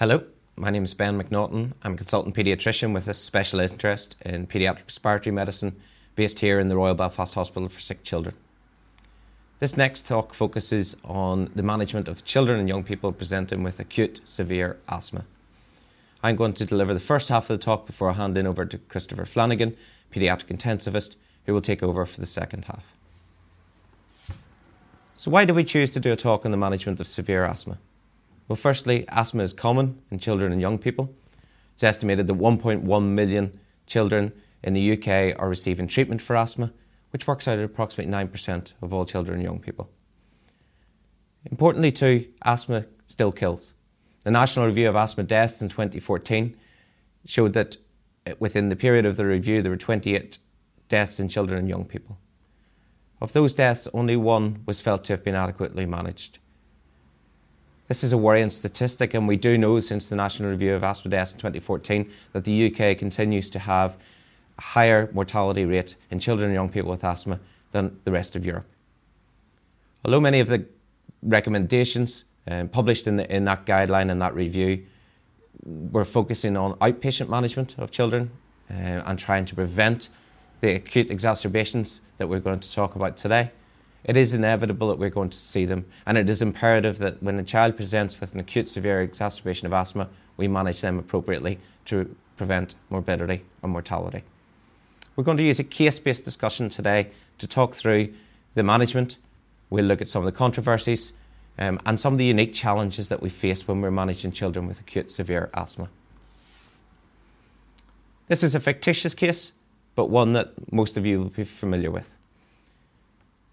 Hello, my name is Ben McNaughton. I'm a consultant paediatrician with a special interest in paediatric respiratory medicine based here in the Royal Belfast Hospital for Sick Children. This next talk focuses on the management of children and young people presenting with acute severe asthma. I'm going to deliver the first half of the talk before I hand in over to Christopher Flanagan, paediatric intensivist, who will take over for the second half. So, why do we choose to do a talk on the management of severe asthma? Well, firstly, asthma is common in children and young people. It's estimated that 1.1 million children in the UK are receiving treatment for asthma, which works out at approximately 9% of all children and young people. Importantly, too, asthma still kills. The National Review of Asthma Deaths in 2014 showed that eh, within the period of the review, there were 28 deaths in children and young people. Of those deaths, only one was felt to have been adequately managed. This is a worrying statistic, and we do know since the National Review of Asthma Deaths in 2014 that the UK continues to have a higher mortality rate in children and young people with asthma than the rest of Europe. Although many of the recommendations um, published in, the, in that guideline and that review were focusing on outpatient management of children uh, and trying to prevent the acute exacerbations that we're going to talk about today. It is inevitable that we're going to see them, and it is imperative that when a child presents with an acute severe exacerbation of asthma, we manage them appropriately to prevent morbidity or mortality. We're going to use a case based discussion today to talk through the management. We'll look at some of the controversies um, and some of the unique challenges that we face when we're managing children with acute severe asthma. This is a fictitious case, but one that most of you will be familiar with.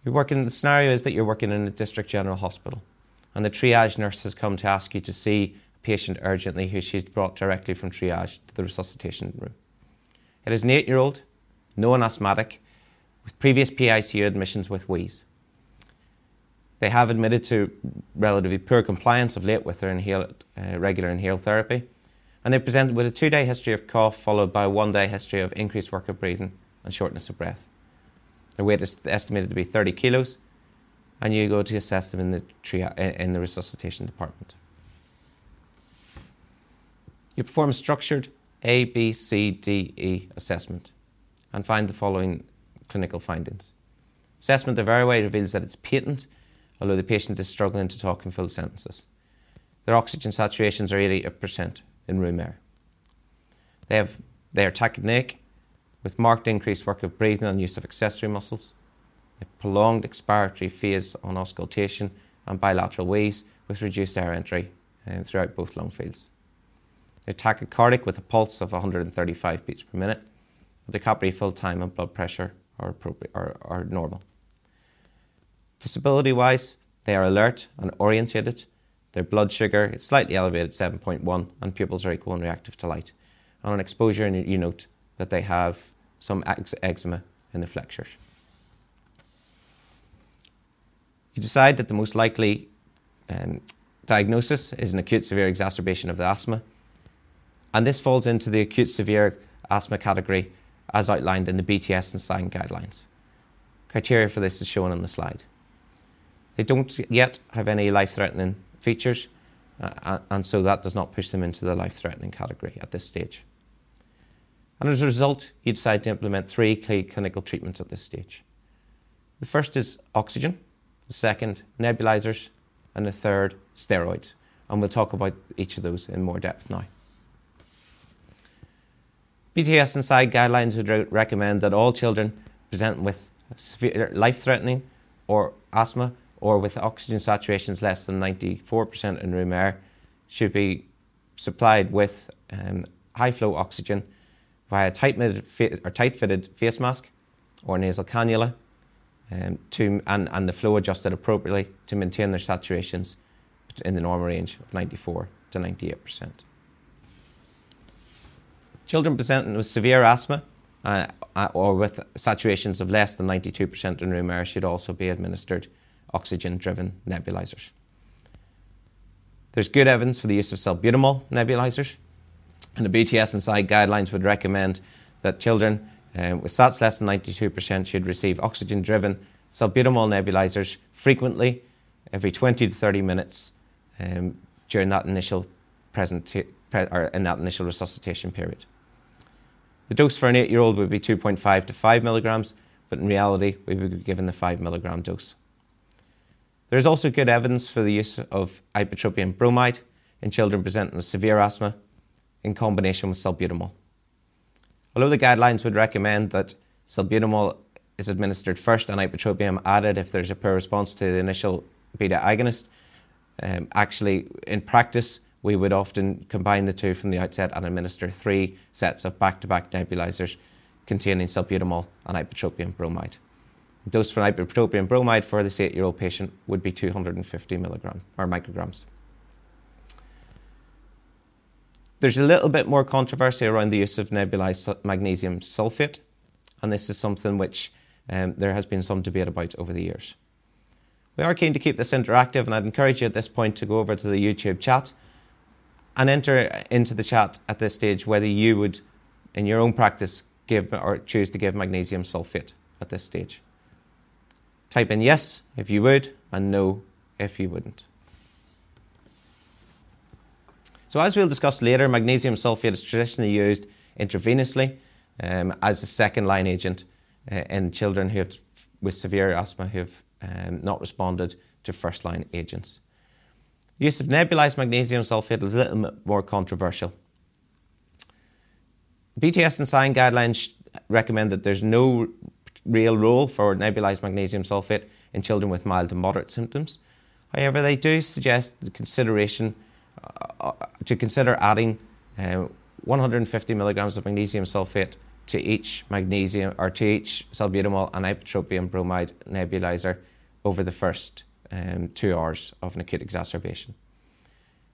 The scenario is that you're working in a district general hospital, and the triage nurse has come to ask you to see a patient urgently who she's brought directly from triage to the resuscitation room. It is an eight year old, non asthmatic, with previous PICU admissions with wheeze. They have admitted to relatively poor compliance of late with their inhaled, uh, regular inhaled therapy, and they presented with a two day history of cough followed by a one day history of increased work of breathing and shortness of breath. Their weight is estimated to be 30 kilos, and you go to assess them in the, in the resuscitation department. You perform a structured A, B, C, D, E assessment and find the following clinical findings. Assessment of airway reveals that it's patent although the patient is struggling to talk in full sentences. Their oxygen saturations are 80% in room air. They, have, they are tachypneic with marked increased work of breathing and use of accessory muscles. A prolonged expiratory phase on auscultation and bilateral wheeze with reduced air entry um, throughout both lung fields. They're tachycardic with a pulse of 135 beats per minute. The capillary fill time and blood pressure are, appropriate, are, are normal. Disability wise, they are alert and orientated. Their blood sugar is slightly elevated, 7.1, and pupils are equal and reactive to light. And on exposure, you note that they have some eczema in the flexures. You decide that the most likely um, diagnosis is an acute severe exacerbation of the asthma, and this falls into the acute severe asthma category as outlined in the BTS and SIGN guidelines. Criteria for this is shown on the slide. They don't yet have any life threatening features, uh, and so that does not push them into the life threatening category at this stage. And as a result, you decide to implement three key clinical treatments at this stage. The first is oxygen, the second, nebulizers, and the third, steroids. And we'll talk about each of those in more depth now. BTS and SIGN guidelines would recommend that all children present with severe life threatening or asthma or with oxygen saturations less than 94% in room air should be supplied with um, high flow oxygen via tight or tight fitted face mask or nasal cannula um, to, and, and the flow adjusted appropriately to maintain their saturations in the normal range of 94 to 98%. Children presenting with severe asthma uh, uh or with saturations of less than 92% in room air should also be administered oxygen driven nebulizers. There's good evidence for the use of salbutamol nebulizers, and the BTS and SIGN guidelines would recommend that children um, with SATs less than 92% should receive oxygen driven salbutamol nebulizers frequently, every 20 to 30 minutes um, during that initial present or in that initial resuscitation period. The dose for an eight year old would be 2.5 to 5 milligrams, but in reality, we would be given the 5 milligram dose. There is also good evidence for the use of ipratropium bromide in children presenting with severe asthma in combination with salbutamol. Although the guidelines would recommend that salbutamol is administered first and ipratropium added if there's a poor response to the initial beta agonist, um, actually, in practice, we would often combine the two from the outset and administer three sets of back to back nebulizers containing salbutamol and ipratropium bromide. The dose for ipratropium bromide for this eight year old patient would be 250 milligram or micrograms. There's a little bit more controversy around the use of nebulized magnesium sulfate, and this is something which um, there has been some debate about over the years. We are keen to keep this interactive, and I'd encourage you at this point to go over to the YouTube chat and enter into the chat at this stage whether you would, in your own practice, give or choose to give magnesium sulfate at this stage. Type in yes if you would, and no if you wouldn't. So, as we'll discuss later, magnesium sulfate is traditionally used intravenously um, as a second line agent uh, in children who have, with severe asthma who have um, not responded to first line agents. The use of nebulized magnesium sulfate is a little bit more controversial. BTS and SIGN guidelines recommend that there's no real role for nebulized magnesium sulfate in children with mild to moderate symptoms. However, they do suggest the consideration to consider adding uh, 150 milligrams of magnesium sulfate to each magnesium or to each salbutamol and ipratropium bromide nebulizer over the first um, two hours of an acute exacerbation,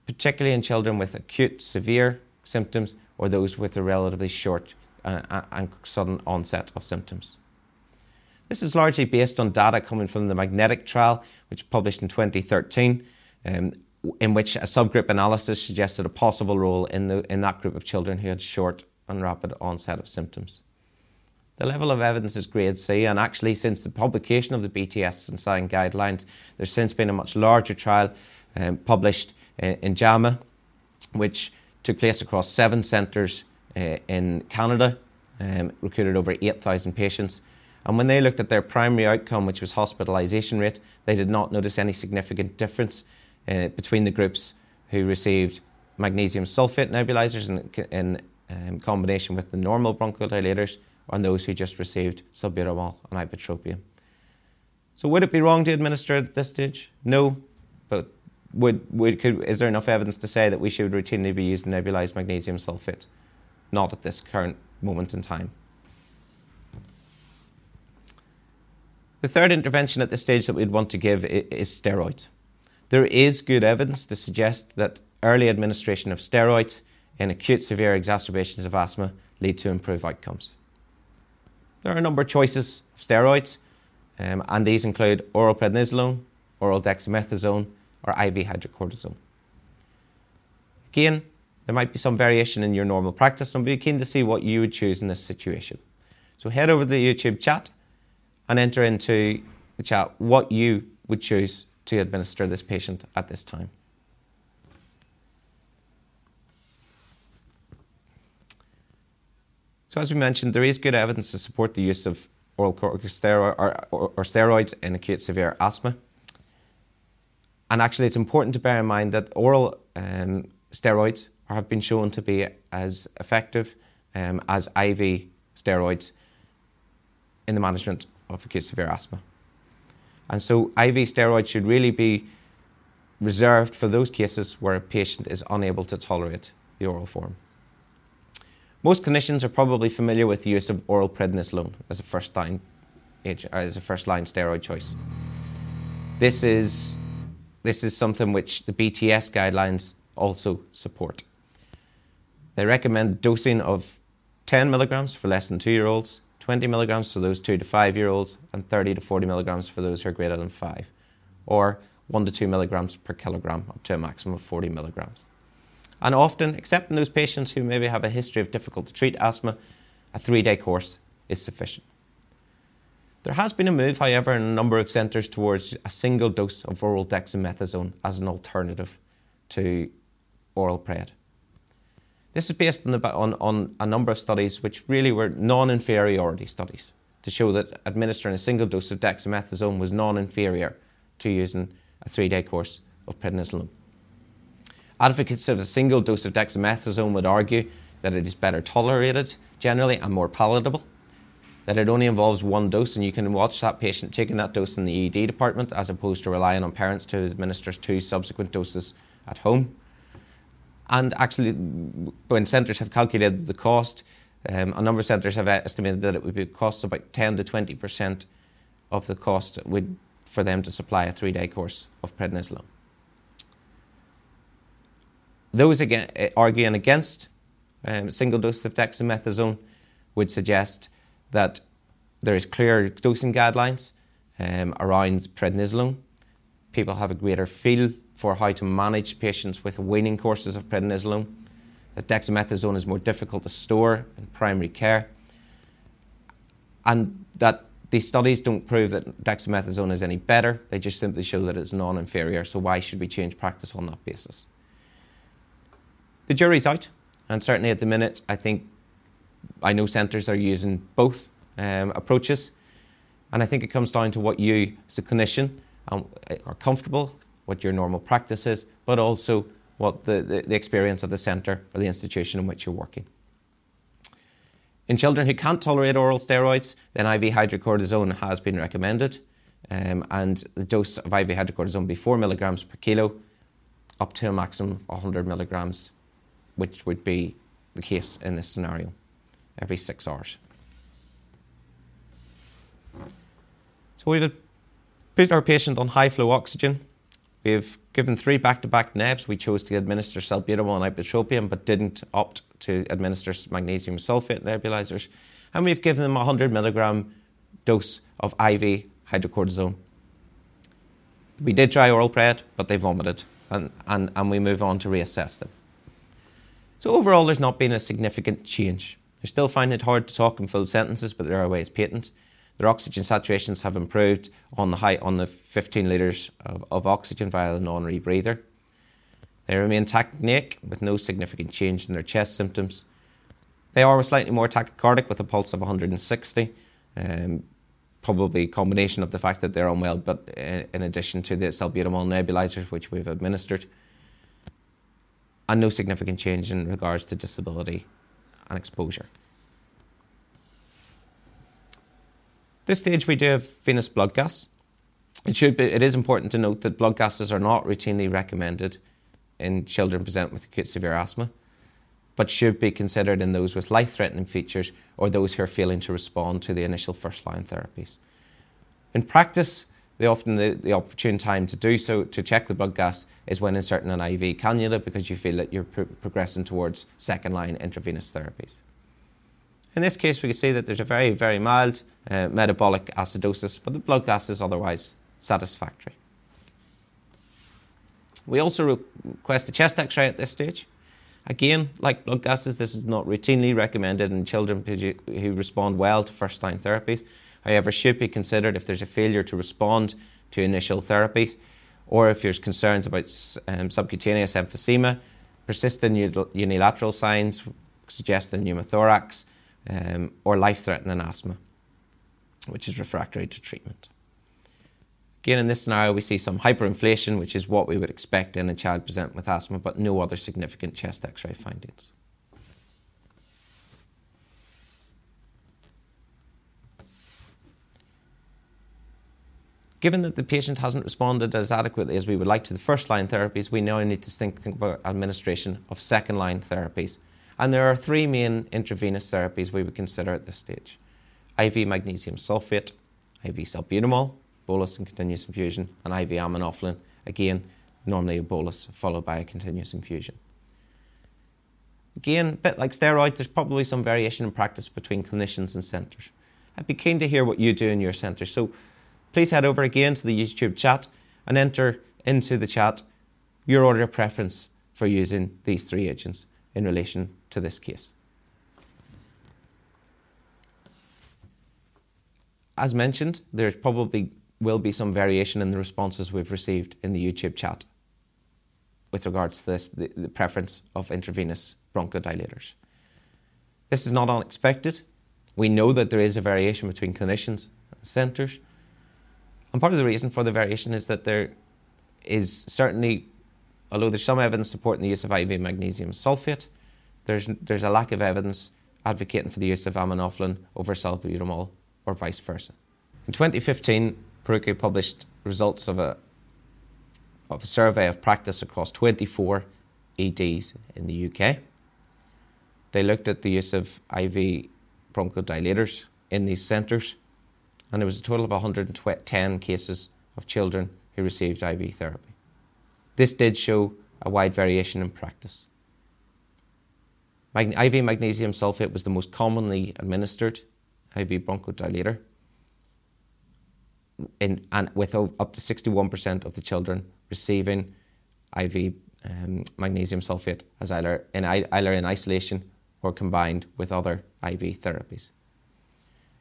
particularly in children with acute severe symptoms or those with a relatively short uh, and sudden onset of symptoms. This is largely based on data coming from the Magnetic trial, which published in 2013, um, in which a subgroup analysis suggested a possible role in, the, in that group of children who had short and rapid onset of symptoms. The level of evidence is grade C, and actually, since the publication of the BTS and SIGN guidelines, there's since been a much larger trial um, published in, in JAMA, which took place across seven centres uh, in Canada, um, recruited over 8,000 patients. And when they looked at their primary outcome, which was hospitalisation rate, they did not notice any significant difference uh, between the groups who received magnesium sulfate nebulizers in, in um, combination with the normal bronchodilators and those who just received salbutamol and ipratropium. So would it be wrong to administer at this stage? No, but would, would, could, is there enough evidence to say that we should routinely be using nebulized magnesium sulfate? Not at this current moment in time. The third intervention at this stage that we'd want to give is steroids. There is good evidence to suggest that early administration of steroids in acute severe exacerbations of asthma lead to improved outcomes. There are a number of choices of steroids, um, and these include oral prednisolone, oral dexamethasone, or IV hydrocortisone. Again, there might be some variation in your normal practice, and I'll be keen to see what you would choose in this situation. So head over to the YouTube chat and enter into the chat what you would choose to administer this patient at this time. So, as we mentioned, there is good evidence to support the use of oral corticosteroids or, or, or steroids in acute severe asthma. And actually, it's important to bear in mind that oral um, steroids have been shown to be as effective um, as IV steroids in the management of acute severe asthma. And so, IV steroids should really be reserved for those cases where a patient is unable to tolerate the oral form. Most clinicians are probably familiar with the use of oral prednisolone as a first line as a first line steroid choice. This is this is something which the BTS guidelines also support. They recommend dosing of 10 milligrams for less than two year olds, 20 milligrams for those two to five year olds, and 30 to 40 milligrams for those who are greater than five, or one to two milligrams per kilogram up to a maximum of 40 milligrams. And often, except in those patients who maybe have a history of difficult to treat asthma, a three day course is sufficient. There has been a move, however, in a number of centres towards a single dose of oral dexamethasone as an alternative to oral pred. This is based on, the, on, on a number of studies which really were non inferiority studies to show that administering a single dose of dexamethasone was non inferior to using a three day course of prednisolone. Advocates of a single dose of dexamethasone would argue that it is better tolerated generally and more palatable, that it only involves one dose and you can watch that patient taking that dose in the ED department as opposed to relying on parents to administer two subsequent doses at home and actually, when centres have calculated the cost, um, a number of centres have estimated that it would be cost about 10 to 20% of the cost would, for them to supply a three day course of prednisolone. Those again, eh, arguing against um, single dose of dexamethasone would suggest that there is clear dosing guidelines um, around prednisolone. People have a greater feel for how to manage patients with waning courses of prednisolone, that dexamethasone is more difficult to store in primary care, and that these studies don't prove that dexamethasone is any better, they just simply show that it's non inferior, so why should we change practice on that basis? The jury's out, and certainly at the minute, I think I know centres are using both um, approaches, and I think it comes down to what you, as a clinician, um, are comfortable what your normal practice is, but also what the, the, the experience of the centre or the institution in which you're working. In children who can't tolerate oral steroids, then IV hydrocortisone has been recommended, um, and the dose of IV hydrocortisone be 4 milligrams per kilo, up to a maximum of 100 milligrams, which would be the case in this scenario, every six hours. So we've put our patient on high flow oxygen We've given three back-to-back NEBs. We chose to administer salbutamol and ipratropium, but didn't opt to administer magnesium sulfate nebulizers. And we've given them a 100 milligram dose of IV hydrocortisone. We did try oral pred, but they vomited, and, and, and we move on to reassess them. So overall, there's not been a significant change. They're still finding it hard to talk in full sentences, but their are is patent. Their oxygen saturations have improved on the high, on the 15 litres of, of oxygen via the non-rebreather. They remain tachypneic with no significant change in their chest symptoms. They are slightly more tachycardic with a pulse of 160, um, probably a combination of the fact that they're unwell, but uh, in addition to the salbutamol nebulizers which we've administered, and no significant change in regards to disability and exposure. This stage we do have venous blood gas. It should be, it is important to note that blood gases are not routinely recommended in children present with acute severe asthma, but should be considered in those with life-threatening features or those who are failing to respond to the initial first-line therapies. In practice, the often the, the opportune time to do so to check the blood gas is when inserting an IV cannula because you feel that you're progressing towards second line intravenous therapies. In this case, we can see that there's a very, very mild uh, metabolic acidosis, but the blood gas is otherwise satisfactory. We also request a chest x ray at this stage. Again, like blood gases, this is not routinely recommended in children who respond well to first line therapies. However, it should be considered if there's a failure to respond to initial therapies or if there's concerns about um, subcutaneous emphysema, persistent unilateral signs suggesting pneumothorax, um, or life threatening asthma, which is refractory to treatment. Again, in this scenario, we see some hyperinflation, which is what we would expect in a child presenting with asthma, but no other significant chest x ray findings. Given that the patient hasn't responded as adequately as we would like to the first line therapies, we now need to think, think about administration of second line therapies and there are three main intravenous therapies we would consider at this stage IV magnesium sulfate, IV salbutamol, bolus and continuous infusion, and IV aminophylline, again, normally a bolus followed by a continuous infusion. Again, a bit like steroids, there's probably some variation in practice between clinicians and centres. I'd be keen to hear what you do in your centre, so please head over again to the YouTube chat and enter into the chat your order of preference for using these three agents in relation to this case. As mentioned, there probably will be some variation in the responses we've received in the YouTube chat. with regards to this, the, the preference of intravenous bronchodilators. This is not unexpected. We know that there is a variation between clinicians and centres. And part of the reason for the variation is that there is certainly, although there's some evidence supporting the use of IV magnesium sulfate, there's, there's a lack of evidence advocating for the use of aminophylline over salbutamol or vice versa. In 2015, PERUKI published results of a, of a survey of practice across 24 EDs in the UK. They looked at the use of IV bronchodilators in these centres, and there was a total of 110 cases of children who received IV therapy. This did show a wide variation in practice. IV magnesium sulfate was the most commonly administered IV bronchodilator, in, and with up to 61% of the children receiving IV um, magnesium sulfate as either in, either in isolation or combined with other IV therapies.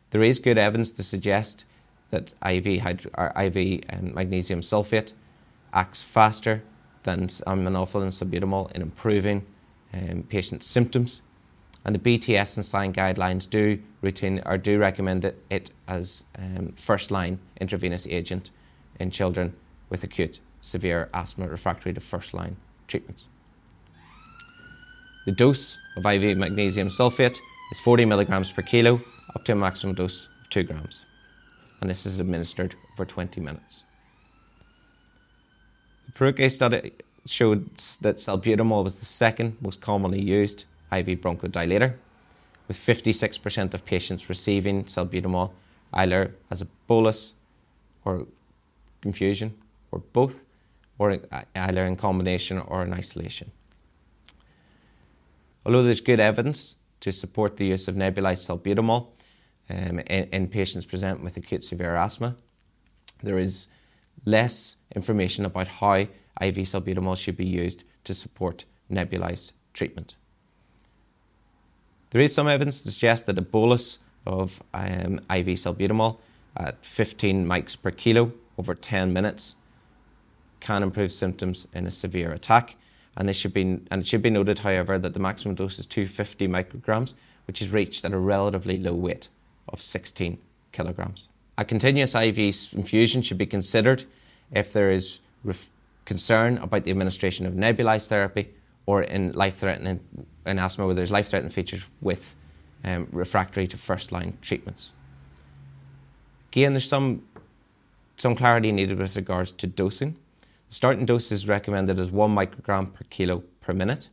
There is good evidence to suggest that IV, hydro, IV um, magnesium sulfate acts faster than aminophylline salbutamol in improving um, patient symptoms. And the BTS and SIGN guidelines do routine or do recommend it, it as um, first line intravenous agent in children with acute severe asthma refractory to first line treatments. The dose of IV magnesium sulfate is 40 milligrams per kilo, up to a maximum dose of 2 grams. And this is administered for 20 minutes. The PERUKI study showed that salbutamol was the second most commonly used IV bronchodilator, with 56% of patients receiving salbutamol either as a bolus or infusion or both, or either in combination or in isolation. Although there's good evidence to support the use of nebulized salbutamol um, in, in patients presenting with acute severe asthma, there is less information about how IV salbutamol should be used to support nebulized treatment. There is some evidence to suggest that a bolus of um, IV salbutamol at 15 mics per kilo over 10 minutes can improve symptoms in a severe attack. And, this should be, and it should be noted, however, that the maximum dose is 250 micrograms, which is reached at a relatively low weight of 16 kilograms. A continuous IV infusion should be considered if there is concern about the administration of nebulized therapy or in life-threatening in asthma where there's life-threatening features with um, refractory to first-line treatments. Again, there's some some clarity needed with regards to dosing. The starting dose is recommended as one microgram per kilo per minute.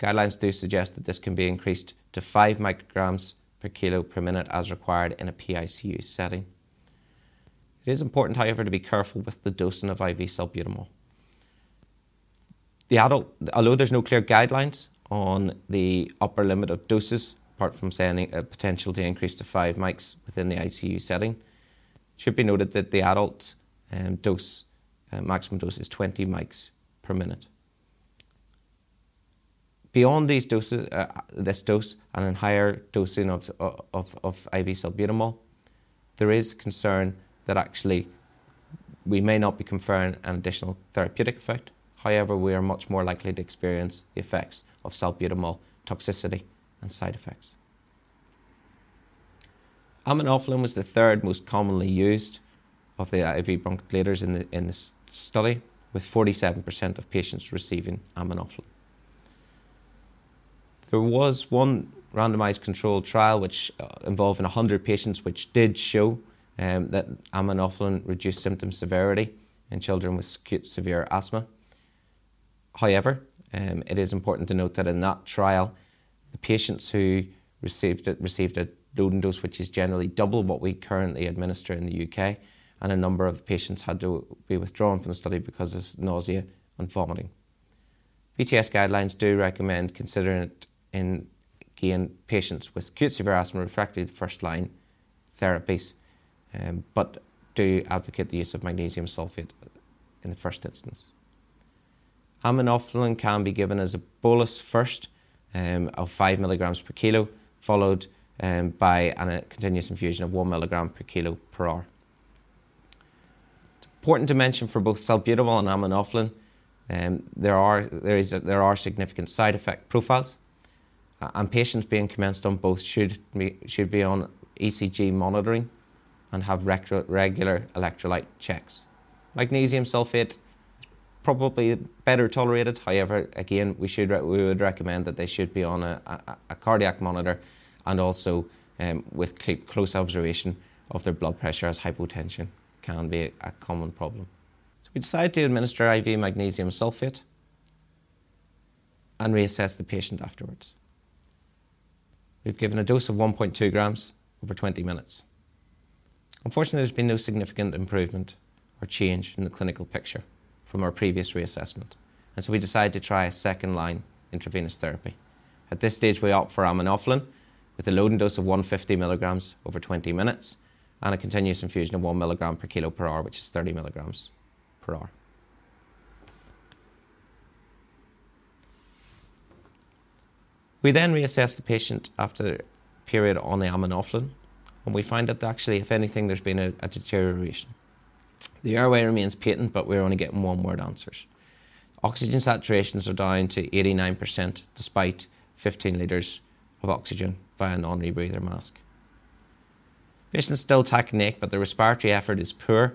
Guidelines do suggest that this can be increased to five micrograms per kilo per minute as required in a PICU setting. It is important, however, to be careful with the dosing of IV salbutamol. The adult, although there's no clear guidelines on the upper limit of doses, apart from saying a potential to increase to five mics within the ICU setting, it should be noted that the adult um, dose, uh, maximum dose, is 20 mics per minute. Beyond these doses, uh, this dose and in higher dosing of, of, of IV salbutamol, there is concern that actually we may not be conferring an additional therapeutic effect. However, we are much more likely to experience the effects of salbutamol toxicity and side effects. Aminophylline was the third most commonly used of the IV bronchodilators in, the, in this study, with 47% of patients receiving aminophylline. There was one randomized controlled trial which uh, involving 100 patients which did show um, that aminophylline reduced symptom severity in children with acute severe asthma. However, um, it is important to note that in that trial, the patients who received it received a loading dose which is generally double what we currently administer in the UK, and a number of patients had to be withdrawn from the study because of nausea and vomiting. BTS guidelines do recommend considering it in again patients with acute severe asthma refractory to first line therapies um, but do advocate the use of magnesium sulfate in the first instance. Aminophylline can be given as a bolus first um, of 5 milligrams per kilo, followed um, by a continuous infusion of 1 milligram per kilo per hour. It's important to mention for both salbutamol and aminophylline Um, there, are, there, is a, there are significant side effect profiles, uh, and patients being commenced on both should be, should be on ECG monitoring and have regular electrolyte checks. Magnesium sulfate is probably better tolerated. However, again, we should we would recommend that they should be on a, a, a cardiac monitor and also um, with close observation of their blood pressure as hypotension can be a common problem. So we decided to administer IV magnesium sulfate and reassess the patient afterwards. We've given a dose of 1.2 grams over 20 minutes. Unfortunately, there's been no significant improvement or change in the clinical picture from our previous reassessment, and so we decided to try a second line intravenous therapy. At this stage, we opt for aminophylline with a loading dose of 150 milligrams over 20 minutes and a continuous infusion of 1 milligram per kilo per hour, which is 30 milligrams per hour. We then reassess the patient after a period on the aminophylline, and we find that actually, if anything, there's been a, a deterioration. The airway remains patent, but we're only getting one word answers. Oxygen saturations are down to 89% despite 15 litres of oxygen via a non rebreather mask. Patients still tachypneic, but the respiratory effort is poor,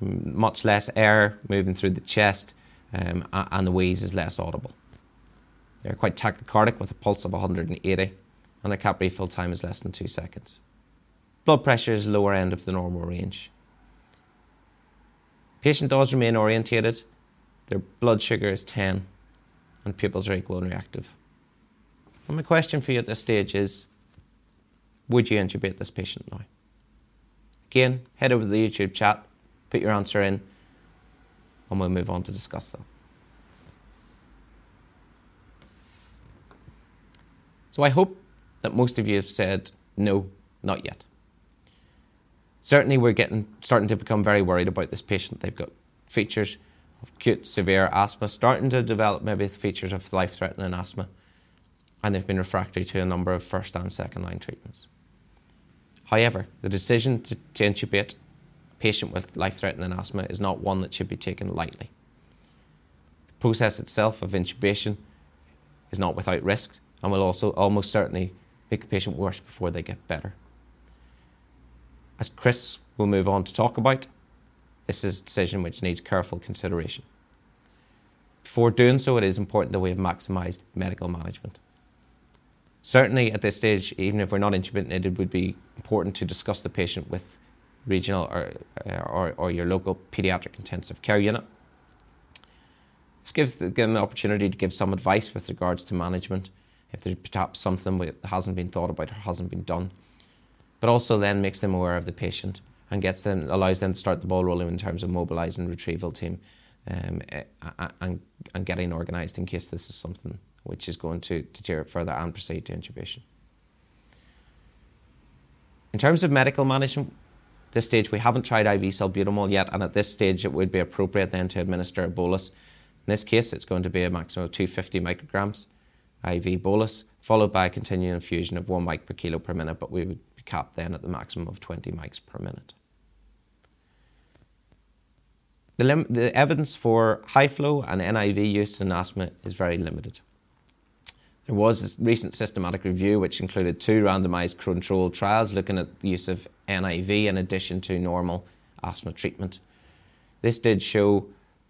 much less air moving through the chest, um, and the wheeze is less audible. They're quite tachycardic with a pulse of 180, and their cap refill time is less than two seconds. Blood pressure is lower end of the normal range. Patient does remain orientated. Their blood sugar is 10, and pupils are equal and reactive. And my question for you at this stage is would you intubate this patient now? Again, head over to the YouTube chat, put your answer in, and we'll move on to discuss that. So I hope that most of you have said no, not yet. Certainly, we're getting starting to become very worried about this patient. They've got features of acute severe asthma, starting to develop maybe features of life-threatening asthma and they've been refractory to a number of first and second line treatments. However, the decision to, to intubate a patient with life threatening asthma is not one that should be taken lightly. The process itself of intubation is not without risks and will also almost certainly make the patient worse before they get better. As Chris will move on to talk about, this is a decision which needs careful consideration. Before doing so, it is important that we have maximised medical management. Certainly, at this stage, even if we're not intubated, it would be important to discuss the patient with regional or, or, or your local paediatric intensive care unit. This gives them the opportunity to give some advice with regards to management, if there's perhaps something that hasn't been thought about or hasn't been done, but also then makes them aware of the patient and gets them allows them to start the ball rolling in terms of mobilising retrieval team um, and, and getting organised in case this is something which is going to deteriorate further and proceed to intubation. In terms of medical management, this stage we haven't tried IV salbutamol yet, and at this stage it would be appropriate then to administer a bolus. In this case, it's going to be a maximum of 250 micrograms IV bolus, followed by a continuing infusion of 1 mic per kilo per minute, but we would capped then at the maximum of 20 mics per minute. The, lim- the evidence for high flow and NIV use in asthma is very limited. There was a recent systematic review which included two randomized controlled trials looking at the use of NIV in addition to normal asthma treatment. This did show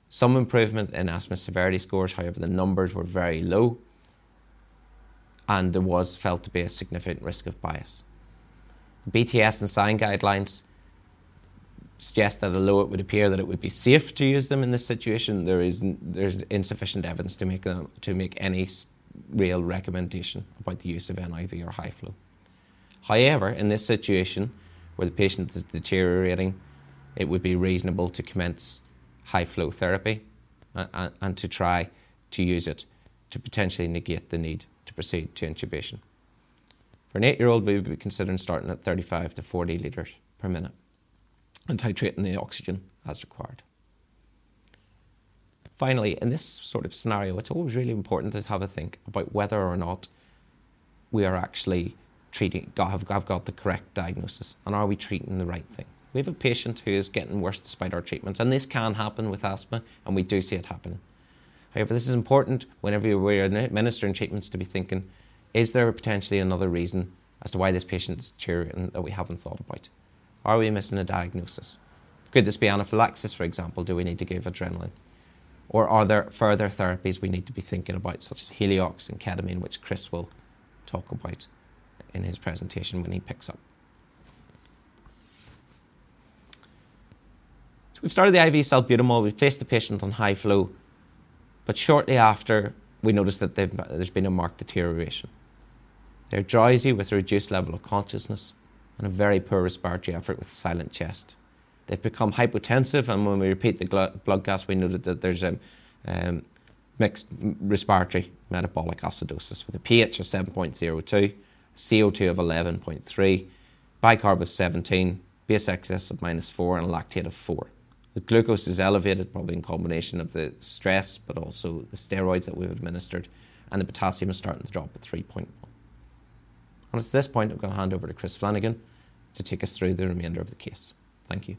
some improvement in asthma severity scores, however, the numbers were very low and there was felt to be a significant risk of bias. BTS and SIGN guidelines suggest that although it would appear that it would be safe to use them in this situation, there is there's insufficient evidence to make them, to make any real recommendation about the use of NIV or high flow. However, in this situation where the patient is deteriorating, it would be reasonable to commence high flow therapy and, and, to try to use it to potentially negate the need to proceed to intubation. For an eight year old, we would be considering starting at 35 to 40 litres per minute and titrating the oxygen as required. Finally, in this sort of scenario, it's always really important to have a think about whether or not we are actually treating, have, have got the correct diagnosis, and are we treating the right thing? We have a patient who is getting worse despite our treatments, and this can happen with asthma, and we do see it happening. However, this is important whenever we're administering treatments to be thinking, is there potentially another reason as to why this patient is deteriorating that we haven't thought about? Are we missing a diagnosis? Could this be anaphylaxis, for example? Do we need to give adrenaline? Or are there further therapies we need to be thinking about, such as Heliox and ketamine, which Chris will talk about in his presentation when he picks up? So we've started the IV salbutamol, we've placed the patient on high flow, but shortly after, we noticed that there's been a marked deterioration. They're drowsy with a reduced level of consciousness and a very poor respiratory effort with a silent chest. They've become hypotensive, and when we repeat the blood gas, we noted that there's a um, mixed respiratory metabolic acidosis with a pH of 7.02, CO2 of 11.3, bicarb of 17, base excess of minus 4, and lactate of 4. The glucose is elevated, probably in combination of the stress, but also the steroids that we've administered, and the potassium is starting to drop at 3.1. And at this point, I'm going to hand over to Chris Flanagan to take us through the remainder of the case. Thank you.